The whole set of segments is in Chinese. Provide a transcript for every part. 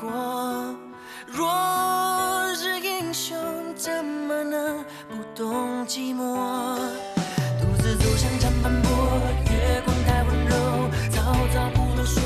过，若是英雄，怎么能不懂寂寞？独自走向长坂坡，月光太温柔，曹操不啰嗦，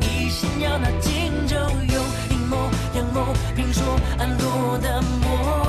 一心要拿荆州，用阴谋阳谋，明说暗夺的谋。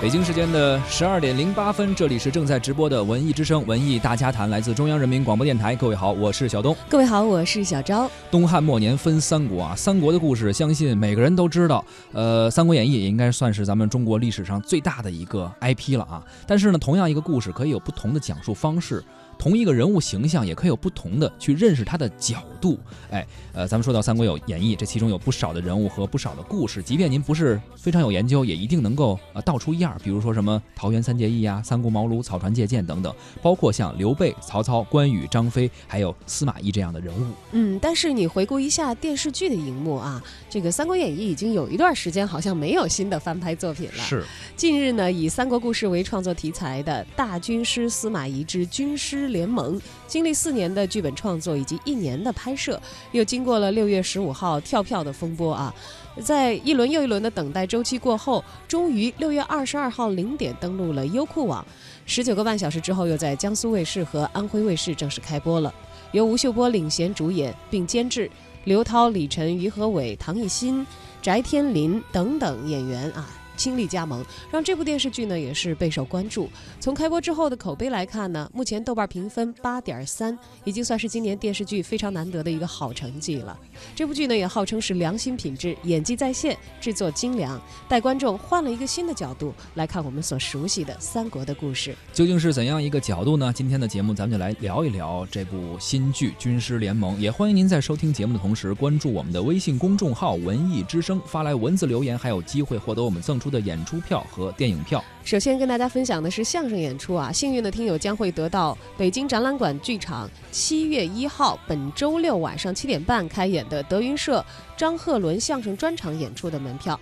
北京时间的十二点零八分，这里是正在直播的文艺之声文艺大家谈，来自中央人民广播电台。各位好，我是小东。各位好，我是小昭。东汉末年分三国啊，三国的故事相信每个人都知道。呃，《三国演义》也应该算是咱们中国历史上最大的一个 IP 了啊。但是呢，同样一个故事可以有不同的讲述方式。同一个人物形象也可以有不同的去认识他的角度，哎，呃，咱们说到《三国有演义》，这其中有不少的人物和不少的故事，即便您不是非常有研究，也一定能够呃道出一二。比如说什么桃园三结义呀、三顾茅庐、草船借箭等等，包括像刘备、曹操、关羽、张飞，还有司马懿这样的人物。嗯，但是你回顾一下电视剧的荧幕啊，这个《三国演义》已经有一段时间好像没有新的翻拍作品了。是。近日呢，以三国故事为创作题材的《大军师司马懿之军师联盟》，经历四年的剧本创作以及一年的拍摄，又经过了六月十五号跳票的风波啊，在一轮又一轮的等待周期过后，终于六月二十二号零点登陆了优酷网，十九个半小时之后，又在江苏卫视和安徽卫视正式开播了，由吴秀波领衔主演并监制，刘涛、李晨、于和伟、唐艺昕、翟天临等等演员啊。倾力加盟，让这部电视剧呢也是备受关注。从开播之后的口碑来看呢，目前豆瓣评分八点三，已经算是今年电视剧非常难得的一个好成绩了。这部剧呢也号称是良心品质，演技在线，制作精良，带观众换了一个新的角度来看我们所熟悉的三国的故事。究竟是怎样一个角度呢？今天的节目咱们就来聊一聊这部新剧《军师联盟》。也欢迎您在收听节目的同时关注我们的微信公众号“文艺之声”，发来文字留言，还有机会获得我们赠出。的演出票和电影票。首先跟大家分享的是相声演出啊，幸运的听友将会得到北京展览馆剧场七月一号本周六晚上七点半开演的德云社张鹤伦相声专场演出的门票。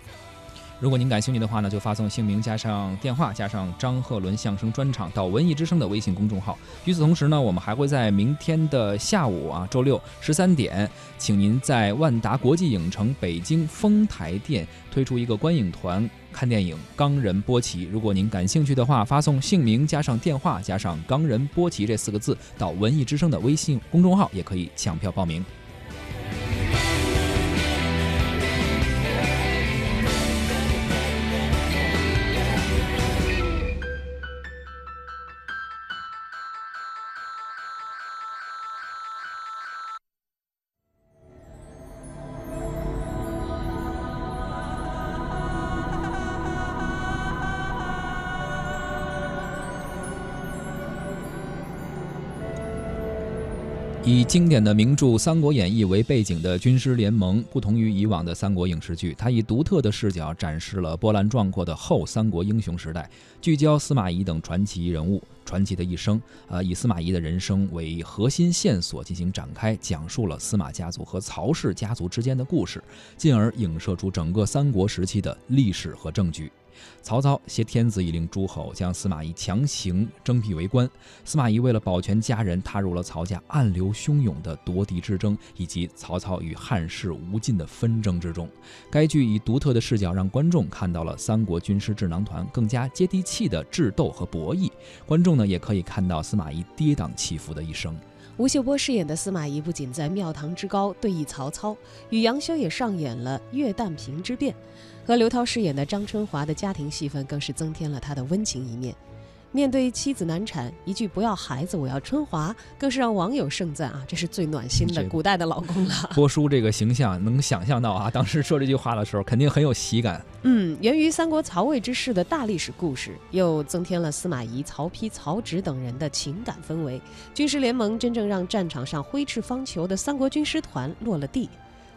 如果您感兴趣的话呢，就发送姓名加上电话加上张鹤伦相声专场到文艺之声的微信公众号。与此同时呢，我们还会在明天的下午啊，周六十三点，请您在万达国际影城北京丰台店推出一个观影团看电影《冈仁波齐》。如果您感兴趣的话，发送姓名加上电话加上“冈仁波齐”这四个字到文艺之声的微信公众号，也可以抢票报名。以经典的名著《三国演义》为背景的军师联盟，不同于以往的三国影视剧，它以独特的视角展示了波澜壮阔的后三国英雄时代，聚焦司马懿等传奇人物传奇的一生，呃，以司马懿的人生为核心线索进行展开，讲述了司马家族和曹氏家族之间的故事，进而影射出整个三国时期的历史和政局。曹操挟天子以令诸侯，将司马懿强行征辟为官。司马懿为了保全家人，踏入了曹家暗流汹涌的夺嫡之争，以及曹操与汉室无尽的纷争之中。该剧以独特的视角，让观众看到了三国军师智囊团更加接地气的智斗和博弈。观众呢，也可以看到司马懿跌宕起伏的一生。吴秀波饰演的司马懿不仅在庙堂之高对弈曹操，与杨修也上演了月旦平之变。和刘涛饰演的张春华的家庭戏份更是增添了他的温情一面。面对妻子难产，一句“不要孩子，我要春华”，更是让网友盛赞啊，这是最暖心的古代的老公了。郭叔这个形象能想象到啊，当时说这句话的时候，肯定很有喜感。嗯，源于三国曹魏之事的大历史故事，又增添了司马懿、曹丕、曹植等人的情感氛围。军师联盟真正让战场上挥斥方遒的三国军师团落了地。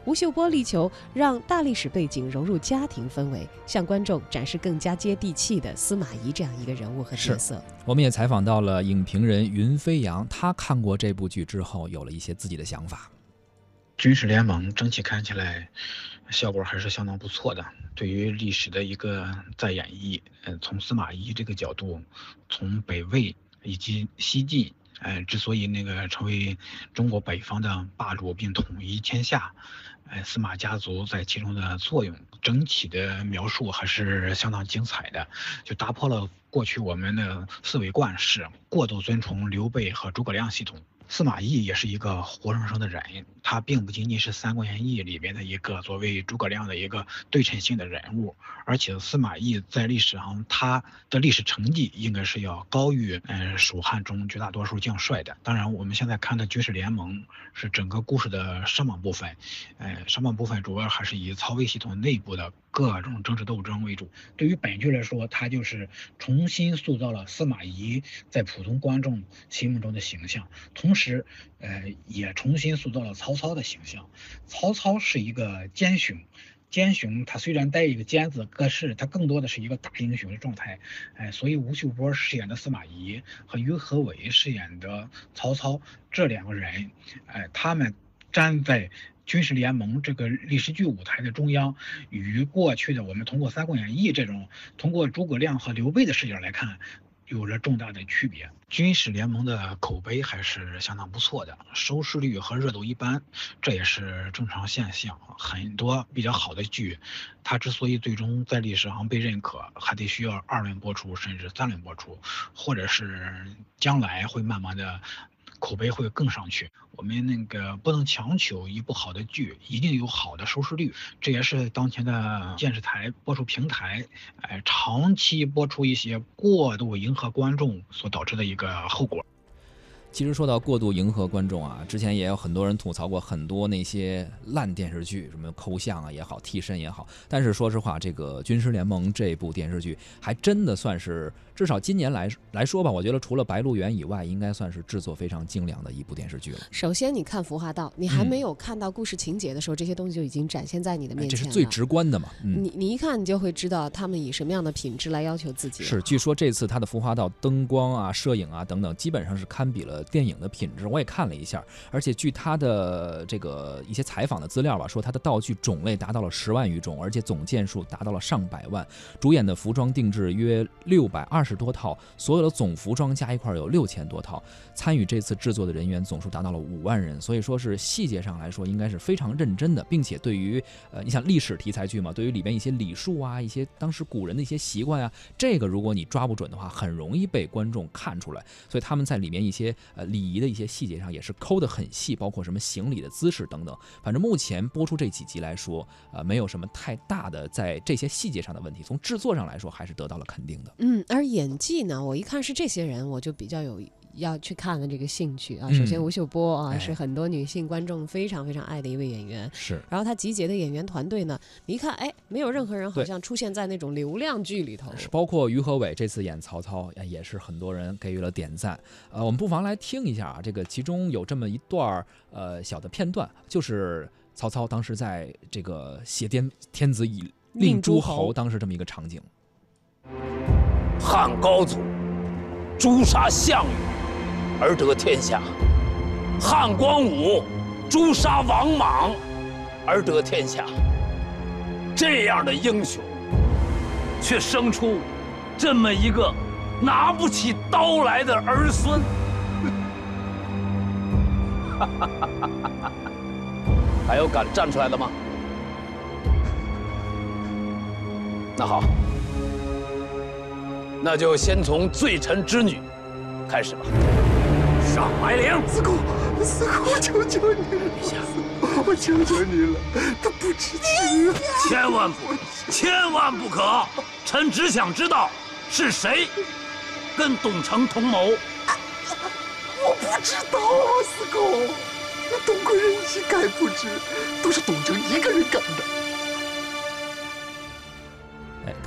吴秀波力求让大历史背景融入家庭氛围，向观众展示更加接地气的司马懿这样一个人物和角色。我们也采访到了影评人云飞扬，他看过这部剧之后，有了一些自己的想法。军事联盟整体看起来效果还是相当不错的，对于历史的一个再演绎。嗯，从司马懿这个角度，从北魏以及西晋呃，之所以那个成为中国北方的霸主并统一天下，哎，司马家族在其中的作用，整体的描述还是相当精彩的，就打破了过去我们的思维惯式，过度尊崇刘备和诸葛亮系统。司马懿也是一个活生生的人，他并不仅仅是《三国演义》里边的一个作为诸葛亮的一个对称性的人物，而且司马懿在历史上他的历史成绩应该是要高于嗯蜀汉中绝大多数将帅的。当然，我们现在看的军事联盟是整个故事的上半部分，呃，上半部分主要还是以曹魏系统内部的各种政治斗争为主。对于本剧来说，它就是重新塑造了司马懿在普通观众心目中的形象，同时。时，呃，也重新塑造了曹操的形象。曹操是一个奸雄，奸雄他虽然带一个奸字，可是他更多的是一个大英雄的状态。哎，所以吴秀波饰演的司马懿和于和伟饰演的曹操这两个人，哎，他们站在军事联盟这个历史剧舞台的中央，与过去的我们通过《三国演义》这种通过诸葛亮和刘备的视角来看。有着重大的区别。军事联盟的口碑还是相当不错的，收视率和热度一般，这也是正常现象。很多比较好的剧，它之所以最终在历史上被认可，还得需要二轮播出，甚至三轮播出，或者是将来会慢慢的。口碑会更上去。我们那个不能强求一部好的剧一定有好的收视率，这也是当前的电视台播出平台，哎，长期播出一些过度迎合观众所导致的一个后果。其实说到过度迎合观众啊，之前也有很多人吐槽过很多那些烂电视剧，什么抠像啊也好，替身也好。但是说实话，这个《军师联盟》这部电视剧还真的算是，至少今年来来说吧，我觉得除了《白鹿原》以外，应该算是制作非常精良的一部电视剧了。首先，你看《服化道》，你还没有看到故事情节的时候，这些东西就已经展现在你的面前了。这是最直观的嘛？你你一看，你就会知道他们以什么样的品质来要求自己。是，据说这次他的《服化道》灯光啊、摄影啊等等，基本上是堪比了电影的品质。我也看了一下，而且据他的这个一些采访的资料吧，说他的道具种类达到了十万余种，而且总件数达到了上百万。主演的服装定制约六百二十多套，所有的总服装加一块有六千多套。参与这次制作的人员总数达到了五万人，所以说是细节上来说应该是非常认真的，并且对于呃，你想历史题材剧嘛，对于里边一些礼数啊，一些当时古人的一些习惯啊，这个如果你抓不准的话，很容易被观众看出来。所以他们在里面一些呃礼仪的一些。细节上也是抠得很细，包括什么行礼的姿势等等。反正目前播出这几集来说，呃，没有什么太大的在这些细节上的问题。从制作上来说，还是得到了肯定的。嗯，而演技呢，我一看是这些人，我就比较有。要去看的这个兴趣啊，首先吴秀波啊是很多女性观众非常非常爱的一位演员，是。然后他集结的演员团队呢，你一看，哎，没有任何人好像出现在那种流量剧里头。是，包括于和伟这次演曹操，也是很多人给予了点赞。呃，我们不妨来听一下啊，这个其中有这么一段呃小的片段，就是曹操当时在这个挟天天子以令诸侯当时这么一个场景。汉高祖诛杀项羽。而得天下，汉光武诛杀王莽而得天下。这样的英雄，却生出这么一个拿不起刀来的儿孙。还有敢站出来的吗？那好，那就先从罪臣之女开始吧。上白灵，四姑，四姑，我求求你了，我求求你了，他不知情，千万不，千万不可！臣只想知道是谁跟董承同谋。我不知道啊，四姑，那董贵人一概不知，都是董承一个人干的。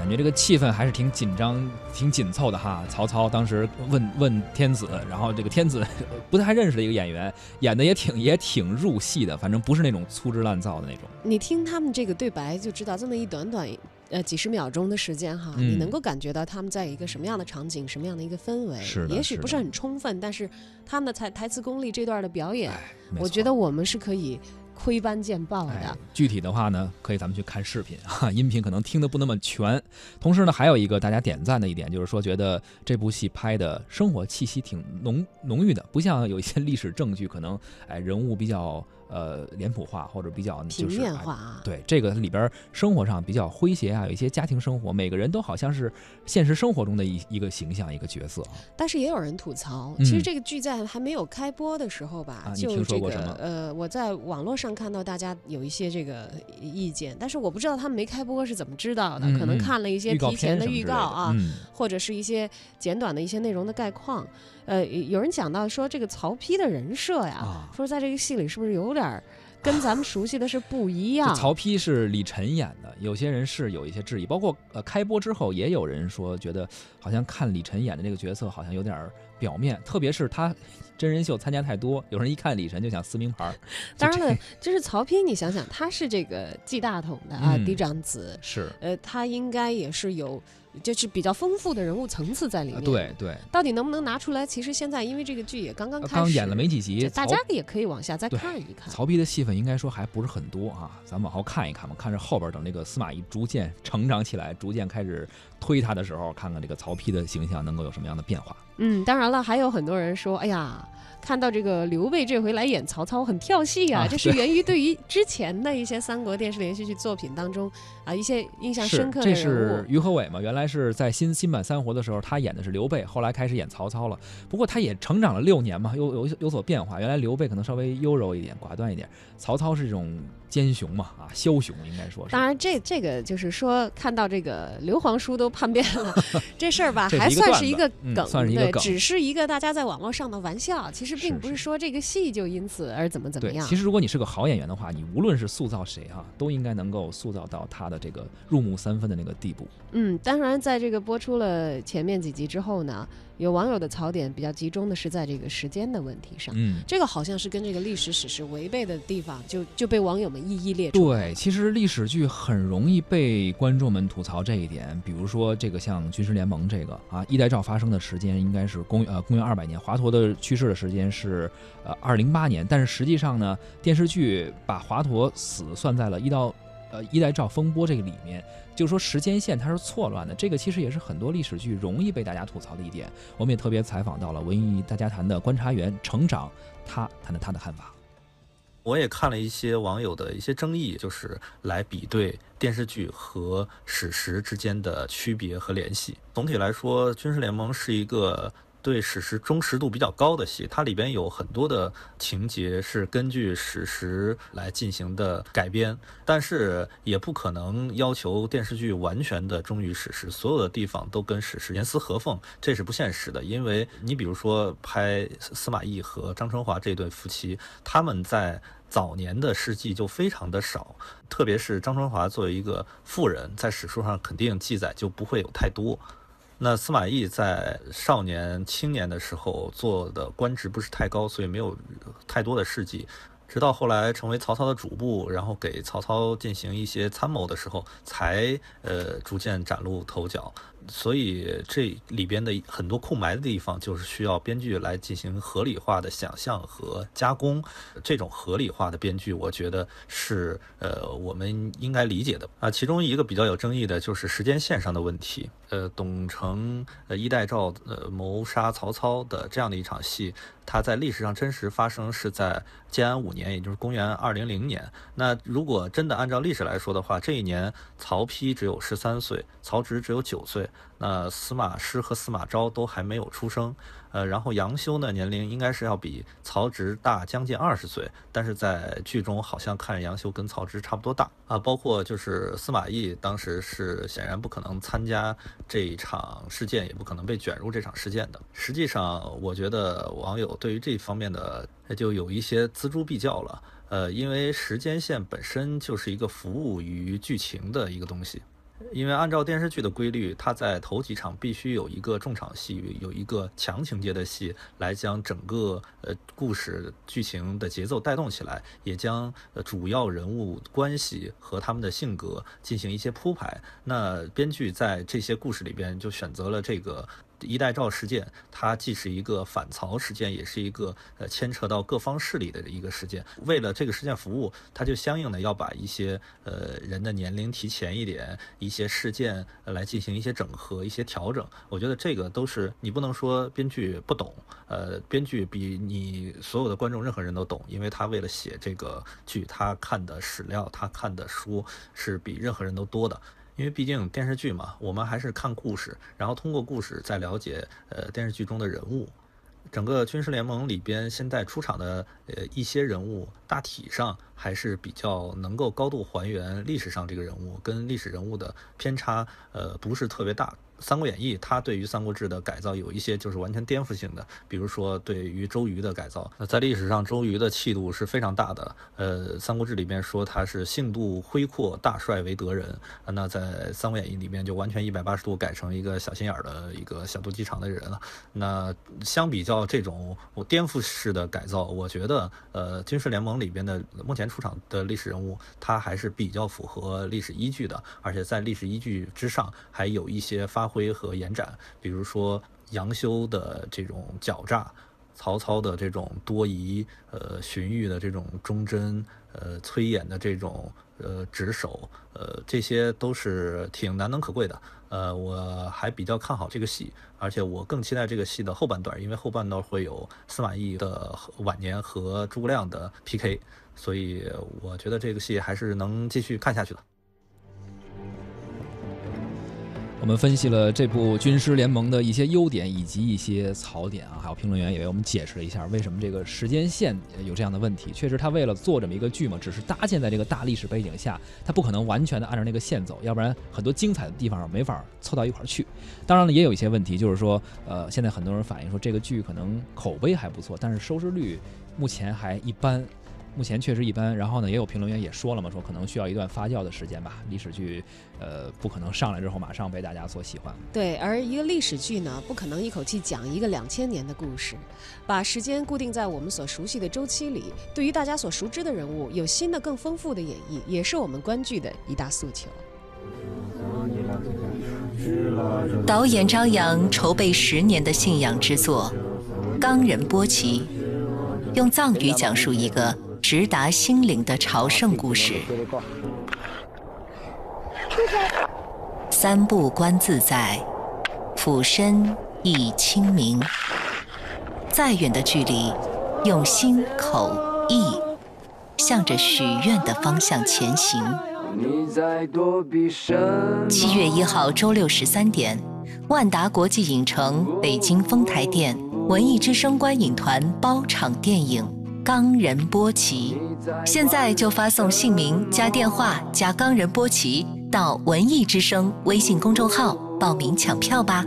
感觉这个气氛还是挺紧张、挺紧凑的哈。曹操当时问问天子，然后这个天子 不太认识的一个演员，演的也挺也挺入戏的，反正不是那种粗制滥造的那种。你听他们这个对白就知道，这么一短短呃几十秒钟的时间哈，你能够感觉到他们在一个什么样的场景、什么样的一个氛围。是也许不是很充分，但是他们的台台词功力这段的表演，我觉得我们是可以。窥斑见豹哎的。，具体的话呢，可以咱们去看视频啊，音频可能听得不那么全。同时呢，还有一个大家点赞的一点，就是说觉得这部戏拍的生活气息挺浓浓郁的，不像有一些历史证据可能哎人物比较呃脸谱化或者比较平就是哎面化啊，对这个里边生活上比较诙谐啊，有一些家庭生活，每个人都好像是现实生活中的一一个形象一个角色啊。但是也有人吐槽，嗯其实这个剧在还没有开播的时候吧，就这个呃，我在网络上看到大家有一些这个意见，但是我不知道他们没开播是怎么知道的，嗯可能嗯看了一些提前的预告啊，嗯，或者是一些简短的一些内容的概况。呃，有人讲到说这个曹丕的人设呀，啊说在这个戏里是不是有点儿跟咱们熟悉的是不一样？这曹丕是李晨演的，有些人是有一些质疑，包括呃开播之后也有人说觉得好像看李晨演的这个角色好像有点儿表面，特别是他 真人秀参加太多，有人一看李晨就想撕名牌儿。当然了，就是曹丕，你想想，他是这个季大统的啊，嗯嫡长子，是，呃，他应该也是有就是比较丰富的人物层次在里呃面。对对，到底能不能拿出来？其实现在因为这个剧也刚刚开始，刚演了没几集，大家也可以往下再看一看。曹丕的戏份应该说还不是很多啊，咱往后看一看吧，看着后边等这个司马懿逐渐成长起来，逐渐开始推他的时候，看看这个曹丕的形象能够有什么样的变化。嗯，当然了，还有很多人说，哎呀。看到这个刘备这回来演曹操很跳戏啊，啊这是源于对于之前的一些三国电视连续剧作品当中啊一些印象深刻的这人物是。于和伟嘛？原来是在新新版三国的时候，他演的是刘备，后来开始演曹操了。不过他也成长了六年嘛，有有有所变化。原来刘备可能稍微优柔一点，寡断一点；曹操是这种奸雄嘛，啊，枭雄应该说是。当然这，这个就是说，看到这个刘皇叔都叛变了，这事儿吧，还算是一个嗯梗，对，算是一个梗只是一个大家在网络上的玩笑，其实并不是说这个戏就因此而怎么怎么对，样。其实如果你是个好演员的话，你无论是塑造谁哈、都应该能够塑造到他的这个入木三分的那个地步。嗯，当然，在这个播出了前面几集之后呢，有网友的槽点比较集中的是在这个时间的问题上。嗯，这个好像是跟这个历史史实违背的地方，就就被网友们一一列出。对，其实历史剧很容易被观众们吐槽这一点，比如说这个像《军师联盟》这个啊，一代诏发生的时间应该是公呃公元二百年，华佗的去世的时间是呃二零八年，但是实际上呢，电视剧把华佗死算在了一到呃一代诏风波这个里面，就是说时间线它是错乱的，这个其实也是很多历史剧容易被大家吐槽的一点。我们也特别采访到了文艺大家谈的观察员成长，他谈了他的看法。我也看了一些网友的一些争议，就是来比对电视剧和史实之间的区别和联系。总体来说，《军事联盟》是一个对史实忠实度比较高的戏，它里边有很多的情节是根据史实来进行的改编，但是也不可能要求电视剧完全的忠于史实，所有的地方都跟史实严丝合缝，这是不现实的。因为你比如说拍司马懿和张春华这对夫妻，他们在早年的事迹就非常的少，特别是张春华作为一个妇人，在史书上肯定记载就不会有太多。那司马懿在少年、青年的时候做的官职不是太高，所以没有太多的事迹。直到后来成为曹操的主簿，然后给曹操进行一些参谋的时候，才呃逐渐崭露头角。所以这里边的很多空白的地方，就是需要编剧来进行合理化的想象和加工。这种合理化的编剧，我觉得是呃我们应该理解的啊。其中一个比较有争议的就是时间线上的问题。呃，董承呃一代诏呃谋杀曹操的这样的一场戏，它在历史上真实发生是在建安五年，也就是公元二零零年。那如果真的按照历史来说的话，这一年曹丕只有十三岁，曹植只有九岁，那司马师和司马昭都还没有出生。呃，然后杨修呢年龄应该是要比曹植大将近二十岁，但是在剧中好像看杨修跟曹植差不多大啊。包括就是司马懿当时是显然不可能参加这一场事件，也不可能被卷入这场事件的。实际上，我觉得网友对于这方面的就有一些锱铢必较了。呃，因为时间线本身就是一个服务于剧情的一个东西。因为按照电视剧的规律，它在头几场必须有一个重场戏，有一个强情节的戏，来将整个呃故事剧情的节奏带动起来，也将呃主要人物关系和他们的性格进行一些铺排。那编剧在这些故事里边就选择了这个一代诏事件，它既是一个反曹事件，也是一个呃牵扯到各方势力的一个事件。为了这个事件服务，它就相应的要把一些呃人的年龄提前一点，一些事件来进行一些整合、一些调整。我觉得这个都是你不能说编剧不懂，呃，编剧比你所有的观众任何人都懂，因为他为了写这个剧，他看的史料、他看的书是比任何人都多的。因为毕竟电视剧嘛，我们还是看故事，然后通过故事再了解呃电视剧中的人物。整个军事联盟里边现在出场的呃一些人物，大体上还是比较能够高度还原历史上这个人物，跟历史人物的偏差呃不是特别大。《三国演义》它对于《三国志》的改造有一些就是完全颠覆性的，比如说对于周瑜的改造。那在历史上，周瑜的气度是非常大的。呃，《三国志》里面说他是性度恢阔，大帅为德人。那在《三国演义》里面就完全一百八十度改成一个小心眼儿的一个小肚鸡肠的人了。那相比较这种颠覆式的改造，我觉得呃，《军事联盟》里边的目前出场的历史人物，他还是比较符合历史依据的，而且在历史依据之上还有一些发。发挥和延展，比如说杨修的这种狡诈，曹操的这种多疑，呃，荀彧的这种忠贞，呃，崔琰的这种呃执守，呃，这些都是挺难能可贵的。呃，我还比较看好这个戏，而且我更期待这个戏的后半段，因为后半段会有司马懿的晚年和诸葛亮的 PK，所以我觉得这个戏还是能继续看下去的。我们分析了这部《军师联盟》的一些优点以及一些槽点啊，还有评论员也为我们解释了一下为什么这个时间线有这样的问题。确实，他为了做这么一个剧嘛，只是搭建在这个大历史背景下，他不可能完全的按照那个线走，要不然很多精彩的地方没法凑到一块儿去。当然了，也有一些问题，就是说，呃，现在很多人反映说这个剧可能口碑还不错，但是收视率目前还一般。目前确实一般，然后呢，也有评论员也说了嘛，说可能需要一段发酵的时间吧。历史剧，呃，不可能上来之后马上被大家所喜欢。对，而一个历史剧呢，不可能一口气讲一个两千年的故事，把时间固定在我们所熟悉的周期里。对于大家所熟知的人物，有新的、更丰富的演绎，也是我们观剧的一大诉求。导演张扬筹备十年的信仰之作《冈仁波齐》，用藏语讲述一个。直达心灵的朝圣故事。三步观自在，俯身意清明。再远的距离，用心口意，向着许愿的方向前行。七月一号周六十三点，万达国际影城北京丰台店文艺之声观影团包场电影。冈仁波齐，现在就发送姓名加电话加冈仁波齐到文艺之声微信公众号报名抢票吧。